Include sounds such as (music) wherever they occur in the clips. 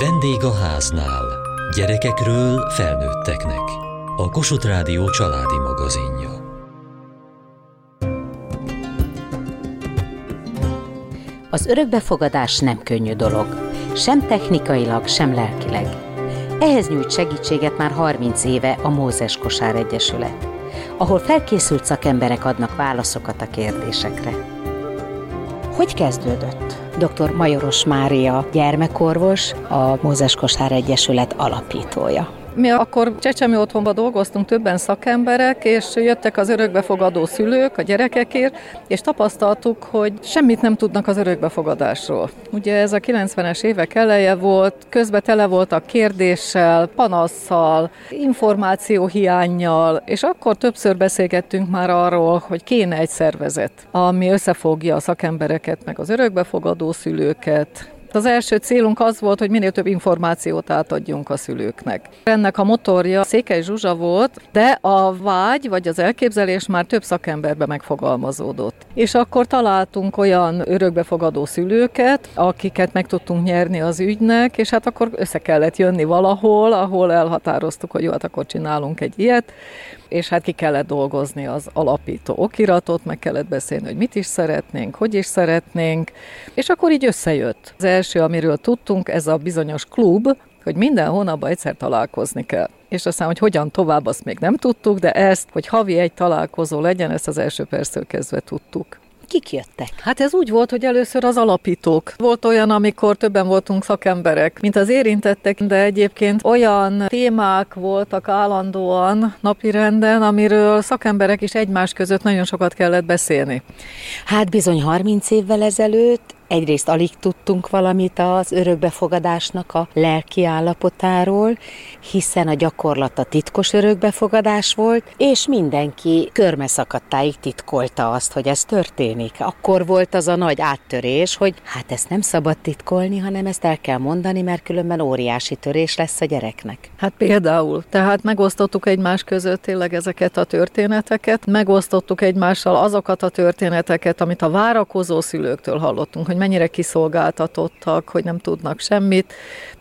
Vendég a háznál. Gyerekekről felnőtteknek. A Kossuth Rádió családi magazinja. Az örökbefogadás nem könnyű dolog, sem technikailag, sem lelkileg. Ehhez nyújt segítséget már 30 éve a Mózes Kosár Egyesület, ahol felkészült szakemberek adnak válaszokat a kérdésekre. Hogy kezdődött? Dr. Majoros Mária gyermekorvos, a Mózes Kosár Egyesület alapítója. Mi akkor Csecsemi otthonban dolgoztunk többen szakemberek, és jöttek az örökbefogadó szülők a gyerekekért, és tapasztaltuk, hogy semmit nem tudnak az örökbefogadásról. Ugye ez a 90-es évek eleje volt, közben tele voltak kérdéssel, panasszal, információhiányjal, és akkor többször beszélgettünk már arról, hogy kéne egy szervezet, ami összefogja a szakembereket, meg az örökbefogadó szülőket, az első célunk az volt, hogy minél több információt átadjunk a szülőknek. Ennek a motorja Székely Zsuzsa volt, de a vágy vagy az elképzelés már több szakemberbe megfogalmazódott. És akkor találtunk olyan örökbefogadó szülőket, akiket meg tudtunk nyerni az ügynek, és hát akkor össze kellett jönni valahol, ahol elhatároztuk, hogy jó, hát akkor csinálunk egy ilyet, és hát ki kellett dolgozni az alapító okiratot, meg kellett beszélni, hogy mit is szeretnénk, hogy is szeretnénk, és akkor így összejött. Az első, amiről tudtunk, ez a bizonyos klub, hogy minden hónapban egyszer találkozni kell. És aztán, hogy hogyan tovább, azt még nem tudtuk, de ezt, hogy havi egy találkozó legyen, ezt az első perctől kezdve tudtuk. Kik jöttek? Hát ez úgy volt, hogy először az alapítók. Volt olyan, amikor többen voltunk szakemberek, mint az érintettek, de egyébként olyan témák voltak állandóan napirenden, amiről szakemberek is egymás között nagyon sokat kellett beszélni. Hát bizony 30 évvel ezelőtt Egyrészt alig tudtunk valamit az örökbefogadásnak a lelki állapotáról, hiszen a gyakorlata titkos örökbefogadás volt, és mindenki körmeszakadtáig titkolta azt, hogy ez történik. Akkor volt az a nagy áttörés, hogy hát ezt nem szabad titkolni, hanem ezt el kell mondani, mert különben óriási törés lesz a gyereknek. Hát például, tehát megosztottuk egymás között tényleg ezeket a történeteket, megosztottuk egymással azokat a történeteket, amit a várakozó szülőktől hallottunk, hogy mennyire kiszolgáltatottak, hogy nem tudnak semmit.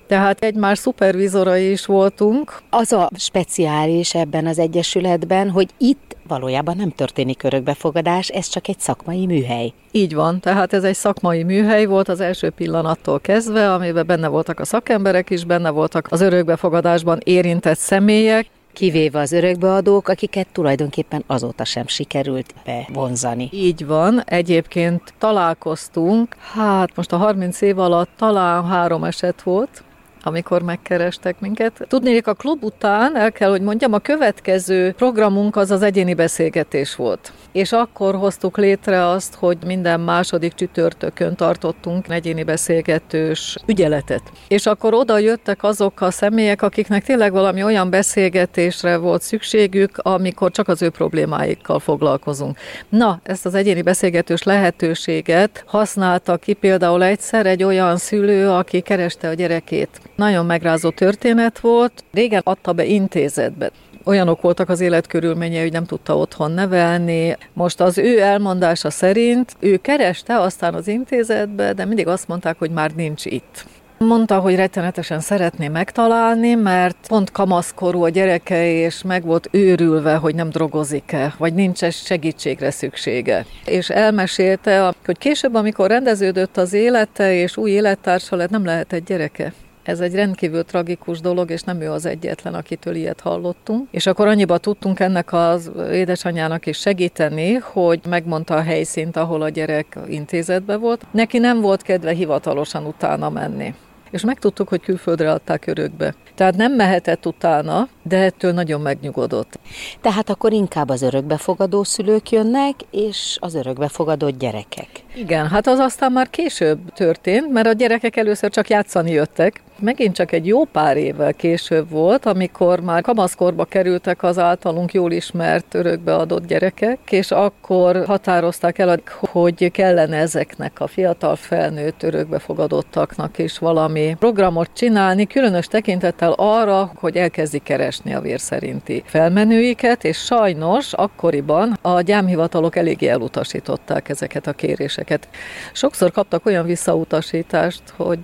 Tehát egymás szupervizorai is voltunk. Az a speciális ebben az egyesületben, hogy itt valójában nem történik örökbefogadás, ez csak egy szakmai műhely. Így van, tehát ez egy szakmai műhely volt az első pillanattól kezdve, amiben benne voltak a szakemberek is, benne voltak az örökbefogadásban érintett személyek, kivéve az örökbeadók, akiket tulajdonképpen azóta sem sikerült bevonzani. Így van, egyébként találkoztunk, hát most a 30 év alatt talán három eset volt, amikor megkerestek minket. Tudnék, a klub után el kell, hogy mondjam, a következő programunk az az egyéni beszélgetés volt. És akkor hoztuk létre azt, hogy minden második csütörtökön tartottunk egyéni beszélgetős ügyeletet. És akkor oda jöttek azok a személyek, akiknek tényleg valami olyan beszélgetésre volt szükségük, amikor csak az ő problémáikkal foglalkozunk. Na, ezt az egyéni beszélgetős lehetőséget használta ki például egyszer egy olyan szülő, aki kereste a gyerekét. Nagyon megrázó történet volt. Régen adta be intézetbe olyanok voltak az életkörülményei, hogy nem tudta otthon nevelni. Most az ő elmondása szerint ő kereste aztán az intézetbe, de mindig azt mondták, hogy már nincs itt. Mondta, hogy rettenetesen szeretné megtalálni, mert pont kamaszkorú a gyereke, és meg volt őrülve, hogy nem drogozik-e, vagy nincs -e segítségre szüksége. És elmesélte, hogy később, amikor rendeződött az élete, és új élettársa lett, nem lehet egy gyereke. Ez egy rendkívül tragikus dolog, és nem ő az egyetlen, akitől ilyet hallottunk. És akkor annyiba tudtunk ennek az édesanyjának is segíteni, hogy megmondta a helyszínt, ahol a gyerek intézetbe volt. Neki nem volt kedve hivatalosan utána menni és megtudtuk, hogy külföldre adták örökbe. Tehát nem mehetett utána, de ettől nagyon megnyugodott. Tehát akkor inkább az örökbefogadó szülők jönnek, és az örökbefogadott gyerekek. Igen, hát az aztán már később történt, mert a gyerekek először csak játszani jöttek, megint csak egy jó pár évvel később volt, amikor már kamaszkorba kerültek az általunk jól ismert örökbeadott gyerekek, és akkor határozták el, hogy kellene ezeknek a fiatal felnőtt örökbefogadottaknak is valami programot csinálni, különös tekintettel arra, hogy elkezdik keresni a vér szerinti felmenőiket, és sajnos akkoriban a gyámhivatalok eléggé elutasították ezeket a kéréseket. Sokszor kaptak olyan visszautasítást, hogy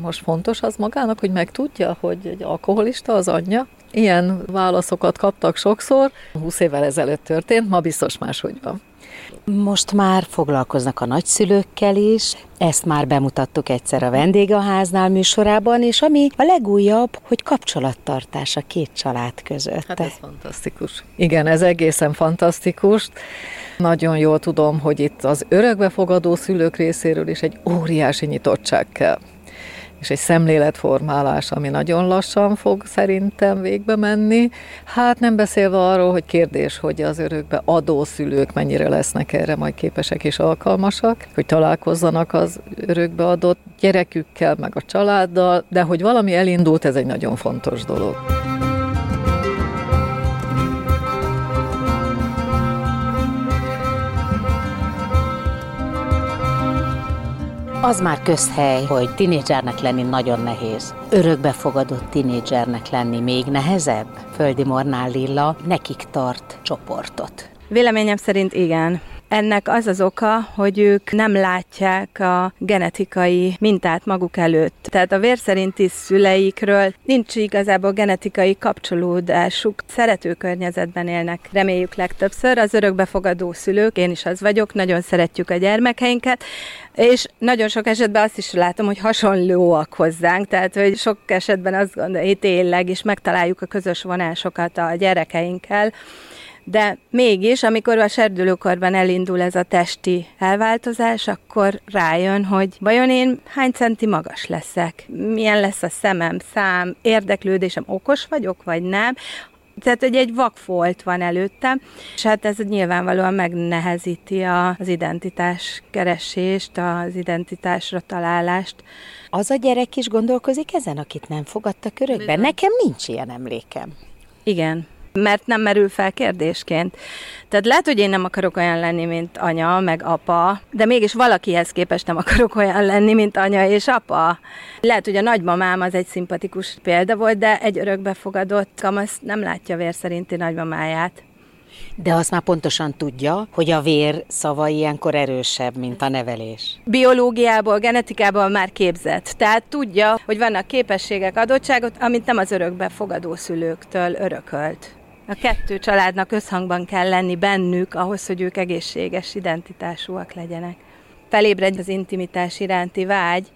most fontos az magának, hogy megtudja, hogy egy alkoholista az anyja? Ilyen válaszokat kaptak sokszor. 20 évvel ezelőtt történt, ma biztos máshogy van. Most már foglalkoznak a nagyszülőkkel is, ezt már bemutattuk egyszer a vendégháznál műsorában, és ami a legújabb, hogy kapcsolattartás a két család között. Hát ez fantasztikus. Igen, ez egészen fantasztikus. Nagyon jól tudom, hogy itt az örökbefogadó szülők részéről is egy óriási nyitottság kell és egy szemléletformálás, ami nagyon lassan fog szerintem végbe menni. Hát nem beszélve arról, hogy kérdés, hogy az örökbe adó szülők mennyire lesznek erre majd képesek és alkalmasak, hogy találkozzanak az örökbe adott gyerekükkel, meg a családdal, de hogy valami elindult, ez egy nagyon fontos dolog. Az már közhely, hogy tinédzsernek lenni nagyon nehéz. Örökbefogadott tinédzsernek lenni még nehezebb? Földi Mornál Lilla nekik tart csoportot. Véleményem szerint igen. Ennek az az oka, hogy ők nem látják a genetikai mintát maguk előtt. Tehát a vérszerinti szüleikről nincs igazából genetikai kapcsolódásuk. Szerető környezetben élnek, reméljük legtöbbször. Az örökbefogadó szülők, én is az vagyok, nagyon szeretjük a gyermekeinket, és nagyon sok esetben azt is látom, hogy hasonlóak hozzánk, tehát hogy sok esetben azt gondolja, hogy tényleg, és megtaláljuk a közös vonásokat a gyerekeinkkel, de mégis, amikor a serdülőkorban elindul ez a testi elváltozás, akkor rájön, hogy vajon én hány centi magas leszek, milyen lesz a szemem, szám, érdeklődésem, okos vagyok, vagy nem, tehát, hogy egy vakfolt van előttem, és hát ez nyilvánvalóan megnehezíti az identitás keresést, az identitásra találást. Az a gyerek is gondolkozik ezen, akit nem fogadtak örökbe? Nekem nincs ilyen emlékem. Igen, mert nem merül fel kérdésként. Tehát lehet, hogy én nem akarok olyan lenni, mint anya, meg apa, de mégis valakihez képest nem akarok olyan lenni, mint anya és apa. Lehet, hogy a nagymamám az egy szimpatikus példa volt, de egy örökbefogadott kamasz nem látja vér szerinti nagymamáját. De azt már pontosan tudja, hogy a vér szava ilyenkor erősebb, mint a nevelés. Biológiából, genetikából már képzett. Tehát tudja, hogy vannak képességek, adottságok, amit nem az örökbefogadó szülőktől örökölt. A kettő családnak összhangban kell lenni bennük ahhoz, hogy ők egészséges identitásúak legyenek. Felébred az intimitás iránti vágy,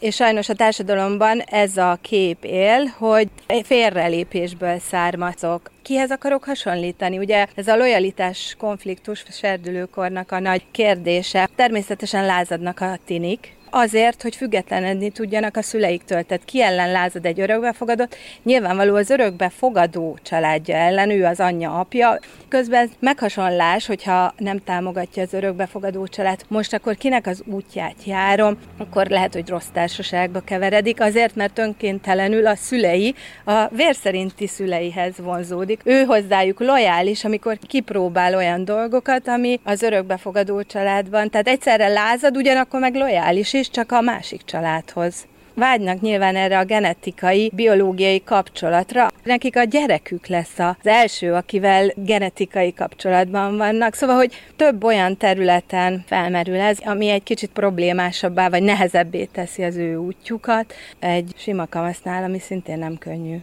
és sajnos a társadalomban ez a kép él, hogy félrelépésből származok. Kihez akarok hasonlítani? Ugye ez a lojalitás konfliktus serdülőkornak a nagy kérdése. Természetesen lázadnak a tinik, azért, hogy függetlenedni tudjanak a szüleiktől. Tehát ki ellen lázad egy örökbefogadott? Nyilvánvaló az örökbefogadó családja ellen, ő az anyja, apja. Közben meghasonlás, hogyha nem támogatja az örökbefogadó család, most akkor kinek az útját járom, akkor lehet, hogy rossz társaságba keveredik, azért, mert önkéntelenül a szülei, a vérszerinti szüleihez vonzódik. Ő hozzájuk lojális, amikor kipróbál olyan dolgokat, ami az örökbefogadó családban, tehát egyszerre lázad, ugyanakkor meg lojális is, csak a másik családhoz. Vágynak nyilván erre a genetikai, biológiai kapcsolatra. Nekik a gyerekük lesz az első, akivel genetikai kapcsolatban vannak. Szóval, hogy több olyan területen felmerül ez, ami egy kicsit problémásabbá, vagy nehezebbé teszi az ő útjukat egy sima kamasznál, ami szintén nem könnyű.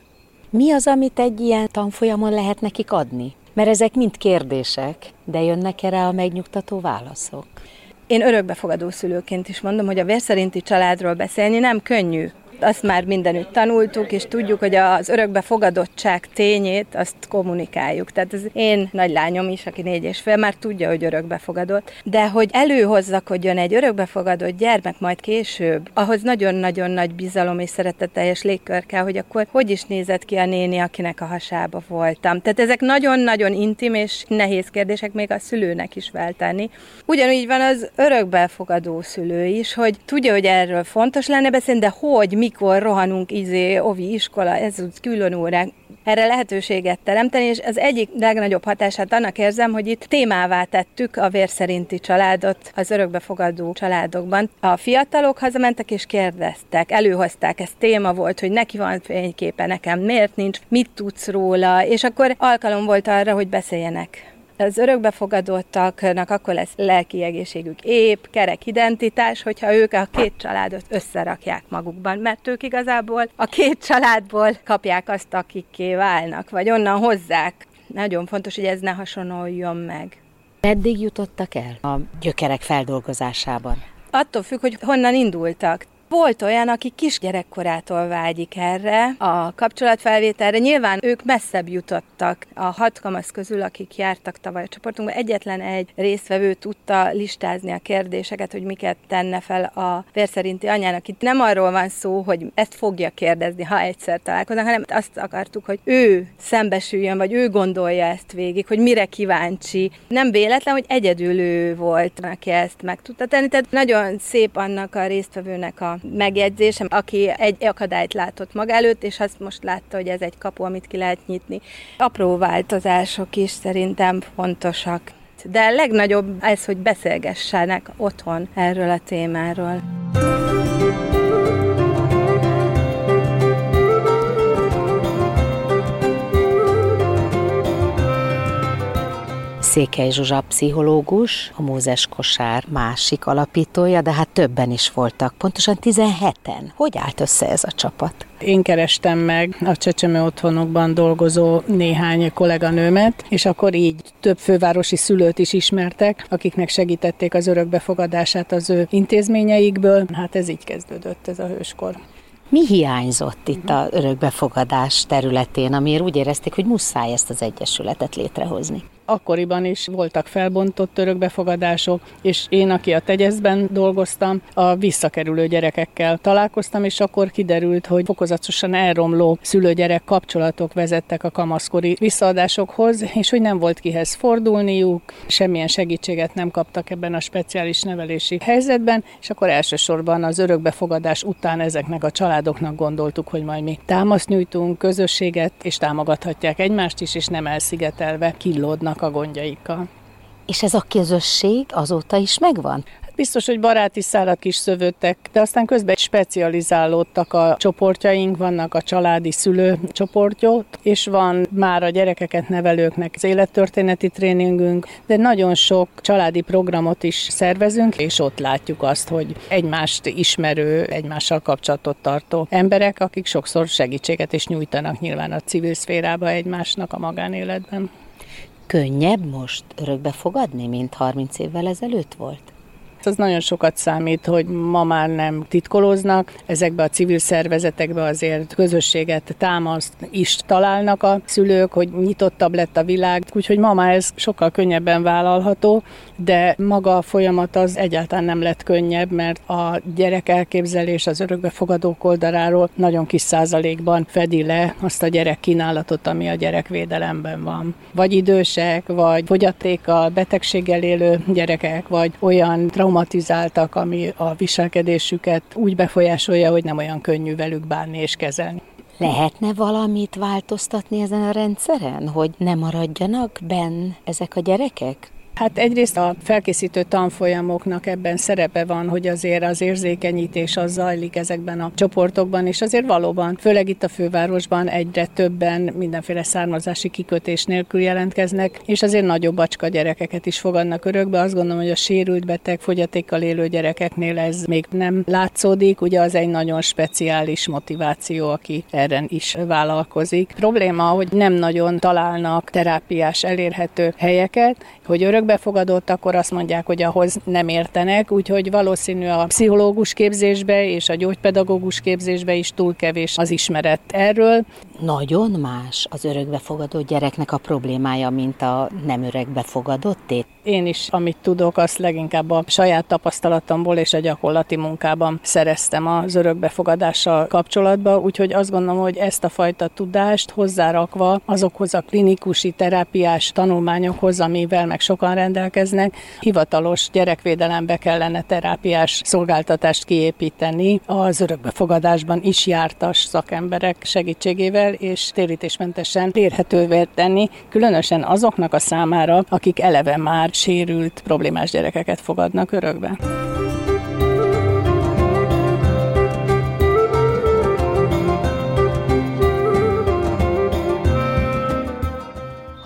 Mi az, amit egy ilyen tanfolyamon lehet nekik adni? Mert ezek mind kérdések, de jönnek erre a megnyugtató válaszok. Én örökbefogadó szülőként is mondom, hogy a vérszerinti családról beszélni nem könnyű azt már mindenütt tanultuk, és tudjuk, hogy az örökbe fogadottság tényét azt kommunikáljuk. Tehát az én nagylányom is, aki négy és fél, már tudja, hogy örökbe fogadott. De hogy előhozzakodjon egy örökbefogadott gyermek majd később, ahhoz nagyon-nagyon nagy bizalom és szeretetteljes légkör kell, hogy akkor hogy is nézett ki a néni, akinek a hasába voltam. Tehát ezek nagyon-nagyon intim és nehéz kérdések még a szülőnek is feltenni. Ugyanúgy van az örökbefogadó szülő is, hogy tudja, hogy erről fontos lenne beszélni, de hogy, mi mikor rohanunk izé, ovi iskola, ez külön órák, erre lehetőséget teremteni, és az egyik legnagyobb hatását annak érzem, hogy itt témává tettük a vérszerinti családot az örökbefogadó családokban. A fiatalok hazamentek és kérdeztek, előhozták, ez téma volt, hogy neki van fényképe, nekem miért nincs, mit tudsz róla, és akkor alkalom volt arra, hogy beszéljenek Az örökbefogadottaknak akkor lesz lelki egészségük épp, kerek identitás, hogyha ők a két családot összerakják magukban, mert ők igazából a két családból kapják azt, akikké válnak, vagy onnan hozzák. Nagyon fontos, hogy ez ne hasonluljon meg. Eddig jutottak el a gyökerek feldolgozásában? Attól függ, hogy honnan indultak. Volt olyan, aki kisgyerekkorától vágyik erre, a kapcsolatfelvételre. Nyilván ők messzebb jutottak. A hat kamasz közül, akik jártak tavaly a csoportunkban, egyetlen egy résztvevő tudta listázni a kérdéseket, hogy miket tenne fel a vérszerinti anyának. Itt nem arról van szó, hogy ezt fogja kérdezni, ha egyszer találkoznak, hanem azt akartuk, hogy ő szembesüljön, vagy ő gondolja ezt végig, hogy mire kíváncsi. Nem véletlen, hogy egyedül ő volt, aki ezt meg tudta tenni. Tehát nagyon szép annak a résztvevőnek a megjegyzésem, aki egy akadályt látott maga előtt, és azt most látta, hogy ez egy kapu, amit ki lehet nyitni. Apró változások is szerintem fontosak. De a legnagyobb ez, hogy beszélgessenek otthon erről a témáról. Székely Zsuzsa pszichológus, a Mózes Kosár másik alapítója, de hát többen is voltak, pontosan 17-en. Hogy állt össze ez a csapat? Én kerestem meg a csecsemő otthonokban dolgozó néhány kolléganőmet, és akkor így több fővárosi szülőt is ismertek, akiknek segítették az örökbefogadását az ő intézményeikből. Hát ez így kezdődött ez a hőskor. Mi hiányzott itt a örökbefogadás területén, amiért úgy érezték, hogy muszáj ezt az egyesületet létrehozni? Akkoriban is voltak felbontott örökbefogadások, és én, aki a tegyezben dolgoztam, a visszakerülő gyerekekkel találkoztam, és akkor kiderült, hogy fokozatosan elromló szülőgyerek kapcsolatok vezettek a kamaszkori visszaadásokhoz, és hogy nem volt kihez fordulniuk, semmilyen segítséget nem kaptak ebben a speciális nevelési helyzetben, és akkor elsősorban az örökbefogadás után ezeknek a családoknak gondoltuk, hogy majd mi támaszt nyújtunk, közösséget, és támogathatják egymást is, és nem elszigetelve killódnak a gondjaikkal. És ez a közösség azóta is megvan? Biztos, hogy baráti szálak is szövődtek, de aztán közben specializálódtak a csoportjaink, vannak a családi szülő csoportjuk, és van már a gyerekeket nevelőknek az élettörténeti tréningünk, de nagyon sok családi programot is szervezünk, és ott látjuk azt, hogy egymást ismerő, egymással kapcsolatot tartó emberek, akik sokszor segítséget is nyújtanak nyilván a civil szférába egymásnak a magánéletben. Könnyebb most örökbe fogadni, mint 30 évvel ezelőtt volt? Az nagyon sokat számít, hogy ma már nem titkolóznak, ezekbe a civil szervezetekbe azért közösséget, támaszt is találnak a szülők, hogy nyitottabb lett a világ, úgyhogy ma már ez sokkal könnyebben vállalható, de maga a folyamat az egyáltalán nem lett könnyebb, mert a gyerek elképzelés az örökbefogadók oldaláról nagyon kis százalékban fedi le azt a gyerek kínálatot, ami a gyerekvédelemben van. Vagy idősek, vagy fogyatékkal, betegséggel élő gyerekek, vagy olyan traumatizáltak, ami a viselkedésüket úgy befolyásolja, hogy nem olyan könnyű velük bánni és kezelni. Lehetne valamit változtatni ezen a rendszeren, hogy ne maradjanak benn ezek a gyerekek? Hát egyrészt a felkészítő tanfolyamoknak ebben szerepe van, hogy azért az érzékenyítés az zajlik ezekben a csoportokban, és azért valóban, főleg itt a fővárosban egyre többen mindenféle származási kikötés nélkül jelentkeznek, és azért nagyobb bacska gyerekeket is fogadnak örökbe. Azt gondolom, hogy a sérült beteg, fogyatékkal élő gyerekeknél ez még nem látszódik, ugye az egy nagyon speciális motiváció, aki erre is vállalkozik. Probléma, hogy nem nagyon találnak terápiás elérhető helyeket, hogy örök befogadott, akkor azt mondják, hogy ahhoz nem értenek, úgyhogy valószínű a pszichológus képzésbe és a gyógypedagógus képzésbe is túl kevés az ismeret erről. Nagyon más az örökbefogadó gyereknek a problémája, mint a nem örökbefogadotté? Én is, amit tudok, azt leginkább a saját tapasztalatomból és a gyakorlati munkában szereztem az örökbefogadással kapcsolatban, úgyhogy azt gondolom, hogy ezt a fajta tudást hozzárakva azokhoz a klinikusi terápiás tanulmányokhoz, amivel meg sokan rendelkeznek, hivatalos gyerekvédelembe kellene terápiás szolgáltatást kiépíteni az örökbefogadásban is jártas szakemberek segítségével, és térítésmentesen érhetővé tenni, különösen azoknak a számára, akik eleve már sérült, problémás gyerekeket fogadnak örökbe.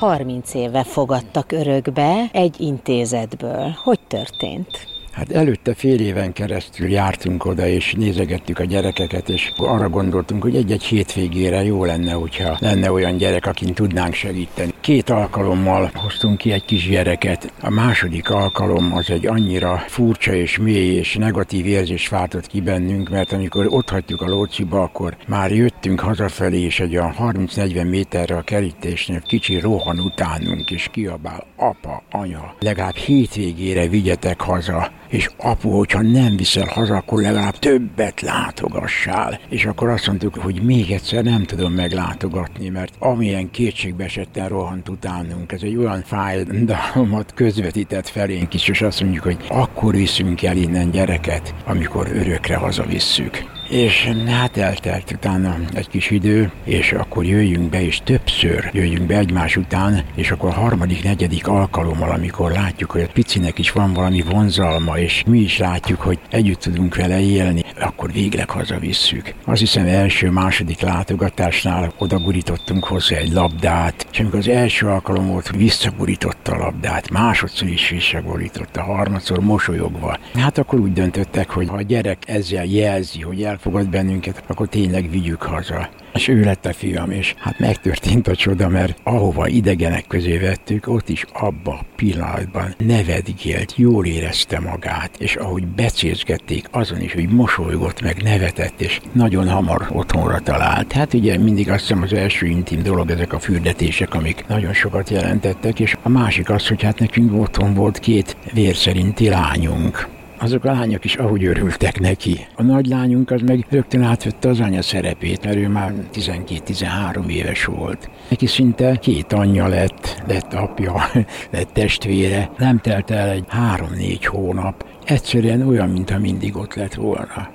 30 éve fogadtak örökbe egy intézetből. Hogy történt? Hát előtte fél éven keresztül jártunk oda, és nézegettük a gyerekeket, és arra gondoltunk, hogy egy-egy hétvégére jó lenne, hogyha lenne olyan gyerek, akin tudnánk segíteni. Két alkalommal hoztunk ki egy kis gyereket. A második alkalom az egy annyira furcsa és mély és negatív érzés váltott ki bennünk, mert amikor ott hagytuk a lóciba, akkor már jöttünk hazafelé, és egy a 30-40 méterre a kerítésnél kicsi rohan utánunk, és kiabál, apa, anya, legalább hétvégére vigyetek haza és apu, hogyha nem viszel haza, akkor legalább többet látogassál. És akkor azt mondtuk, hogy még egyszer nem tudom meglátogatni, mert amilyen kétségbe esetten rohant utánunk, ez egy olyan fájdalmat közvetített felénk is, és azt mondjuk, hogy akkor viszünk el innen gyereket, amikor örökre hazavisszük. És hát eltelt utána egy kis idő, és akkor jöjjünk be, és többször jöjjünk be egymás után, és akkor a harmadik, negyedik alkalommal, amikor látjuk, hogy a picinek is van valami vonzalma, és mi is látjuk, hogy együtt tudunk vele élni, akkor végleg hazavisszük. Azt hiszem első, második látogatásnál odagurítottunk hozzá egy labdát, és amikor az első alkalom volt, visszagurította a labdát, másodszor is visszagurította, harmadszor mosolyogva. Hát akkor úgy döntöttek, hogy ha a gyerek ezzel jelzi, hogy el elfogad bennünket, akkor tényleg vigyük haza. És ő lett a fiam, és hát megtörtént a csoda, mert ahova idegenek közé vettük, ott is abba a pillanatban nevetgélt, jól érezte magát, és ahogy becézgették, azon is, hogy mosolygott, meg nevetett, és nagyon hamar otthonra talált. Hát ugye mindig azt hiszem az első intim dolog ezek a fürdetések, amik nagyon sokat jelentettek, és a másik az, hogy hát nekünk otthon volt két vérszerinti lányunk azok a lányok is ahogy örültek neki. A nagy lányunk az meg rögtön átvette az anya szerepét, mert ő már 12-13 éves volt. Neki szinte két anyja lett, lett apja, (laughs) lett testvére. Nem telt el egy három-négy hónap. Egyszerűen olyan, mintha mindig ott lett volna.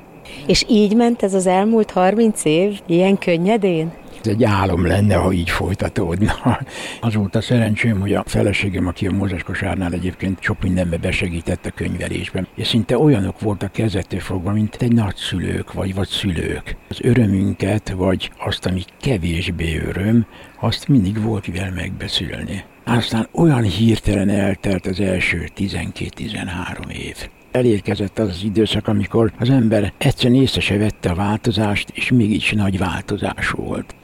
És így ment ez az elmúlt 30 év, ilyen könnyedén? Egy álom lenne, ha így folytatódna. Az volt a szerencsém, hogy a feleségem, aki a Mózes kosárnál egyébként sok mindenbe besegített a könyvelésben, és szinte olyanok voltak kezdettől fogva, mint egy nagyszülők vagy vagy szülők. Az örömünket, vagy azt, ami kevésbé öröm, azt mindig volt mivel megbeszélni. Aztán olyan hirtelen eltelt az első 12-13 év elérkezett az az időszak, amikor az ember egyszerűen észre se vette a változást, és mégis nagy változás volt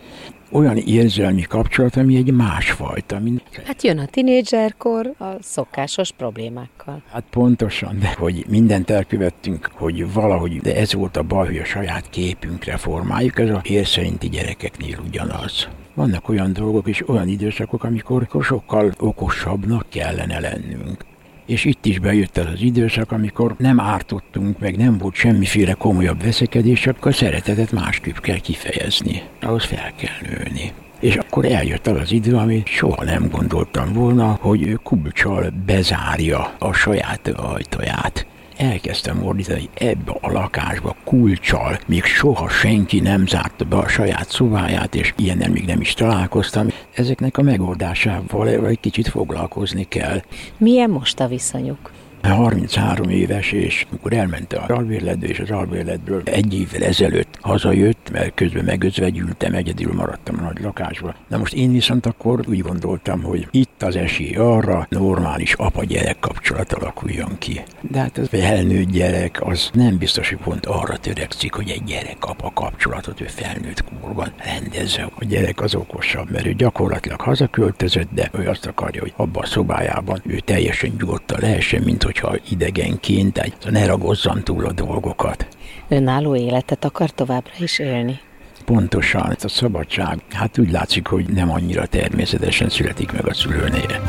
olyan érzelmi kapcsolat, ami egy másfajta. Mint... Hát jön a tinédzserkor a szokásos problémákkal. Hát pontosan, de hogy mindent elkövettünk, hogy valahogy, de ez volt a baj, hogy a saját képünkre formáljuk, ez a ér szerinti gyerekeknél ugyanaz. Vannak olyan dolgok és olyan időszakok, amikor sokkal okosabbnak kellene lennünk. És itt is bejött az az időszak, amikor nem ártottunk, meg nem volt semmiféle komolyabb veszekedés, akkor a szeretetet másképp kell kifejezni. Ahhoz fel kell nőni. És akkor eljött az az idő, ami soha nem gondoltam volna, hogy kulcsal bezárja a saját ajtaját elkezdtem ordítani ebbe a lakásba kulcsal, még soha senki nem zárta be a saját szobáját, és ilyennel még nem is találkoztam. Ezeknek a megoldásával egy kicsit foglalkozni kell. Milyen most a viszonyuk? 33 éves, és amikor elment a albérletbe, és az albérletből egy évvel ezelőtt hazajött, mert közben megözvegyültem, egyedül maradtam a nagy lakásba. Na most én viszont akkor úgy gondoltam, hogy itt az esély arra, normális apa-gyerek kapcsolat alakuljon ki. De hát az felnőtt gyerek, az nem biztos, hogy pont arra törekszik, hogy egy gyerek-apa kapcsolatot ő felnőtt korban rendezze. A gyerek az okosabb, mert ő gyakorlatilag hazaköltözött, de ő azt akarja, hogy abban a szobájában ő teljesen nyugodtan lehessen, mint hogy hogyha idegenként, egy, ne ragozzam túl a dolgokat. Önálló életet akar továbbra is élni? Pontosan, ez a szabadság, hát úgy látszik, hogy nem annyira természetesen születik meg a szülőnél.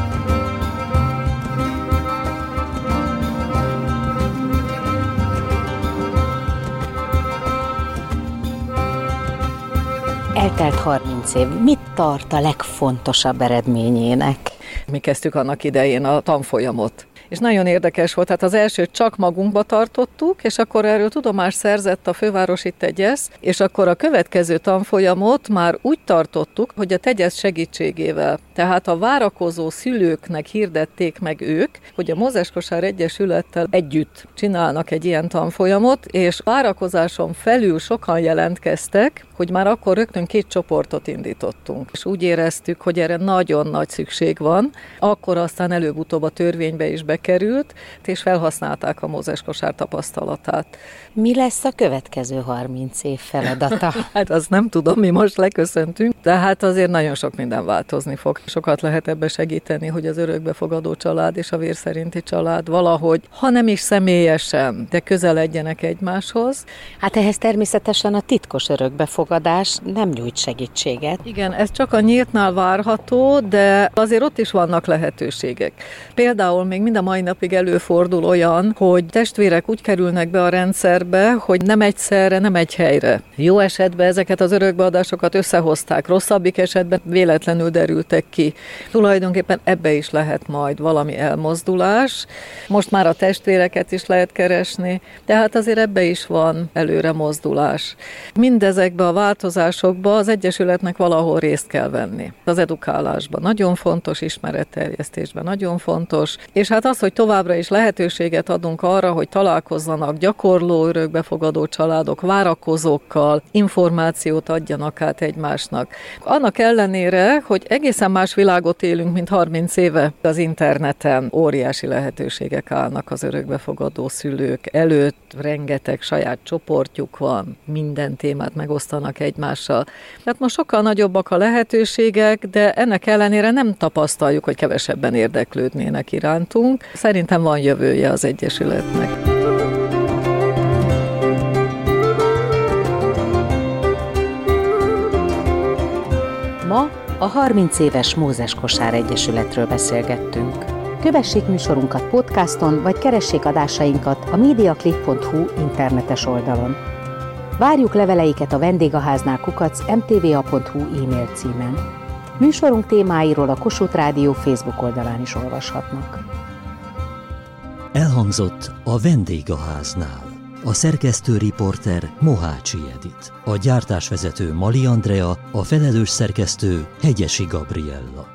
Eltelt 30 év. Mit tart a legfontosabb eredményének? Mi kezdtük annak idején a tanfolyamot és nagyon érdekes volt, hát az elsőt csak magunkba tartottuk, és akkor erről tudomást szerzett a fővárosi tegyesz, és akkor a következő tanfolyamot már úgy tartottuk, hogy a tegyesz segítségével, tehát a várakozó szülőknek hirdették meg ők, hogy a Mozeskosár Egyesülettel együtt csinálnak egy ilyen tanfolyamot, és várakozáson felül sokan jelentkeztek, hogy már akkor rögtön két csoportot indítottunk, és úgy éreztük, hogy erre nagyon nagy szükség van, akkor aztán előbb-utóbb a törvénybe is bekerült, és felhasználták a mózes kosár tapasztalatát. Mi lesz a következő 30 év feladata? (laughs) hát azt nem tudom, mi most leköszöntünk, de hát azért nagyon sok minden változni fog. Sokat lehet ebbe segíteni, hogy az örökbefogadó család és a vérszerinti család valahogy, ha nem is személyesen, de közeledjenek egymáshoz. Hát ehhez természetesen a titkos örökbefogadás nem nyújt segítséget. Igen, ez csak a nyíltnál várható, de azért ott is vannak lehetőségek. Például még mind a mai napig előfordul olyan, hogy testvérek úgy kerülnek be a rendszerbe, hogy nem egyszerre, nem egy helyre. Jó esetben ezeket az örökbeadásokat összehozták, rosszabbik esetben véletlenül derültek ki. Tulajdonképpen ebbe is lehet majd valami elmozdulás. Most már a testvéreket is lehet keresni, tehát azért ebbe is van előre mozdulás. Mindezekbe a változásokba az Egyesületnek valahol részt kell venni. Az edukálásban nagyon fontos, ismeretterjesztésben nagyon fontos, és hát az, hogy továbbra is lehetőséget adunk arra, hogy találkozzanak gyakorló örökbefogadó családok, várakozókkal, információt adjanak át egymásnak. Annak ellenére, hogy egészen más világot élünk, mint 30 éve az interneten, óriási lehetőségek állnak az örökbefogadó szülők előtt, rengeteg saját csoportjuk van, minden témát megosztanak egymással. Tehát most sokkal nagyobbak a lehetőségek, de ennek ellenére nem tapasztaljuk, hogy kevesebben érdeklődnének irántunk. Szerintem van jövője az Egyesületnek. Ma a 30 éves Mózes Kosár Egyesületről beszélgettünk. Kövessék műsorunkat podcaston, vagy keressék adásainkat a mediaclick.hu internetes oldalon. Várjuk leveleiket a vendégháznál kukac mtva.hu e-mail címen. Műsorunk témáiról a Kossuth Rádió Facebook oldalán is olvashatnak. Elhangzott a vendégháznál. A szerkesztő riporter Mohácsi Edit. A gyártásvezető Mali Andrea, a felelős szerkesztő Hegyesi Gabriella.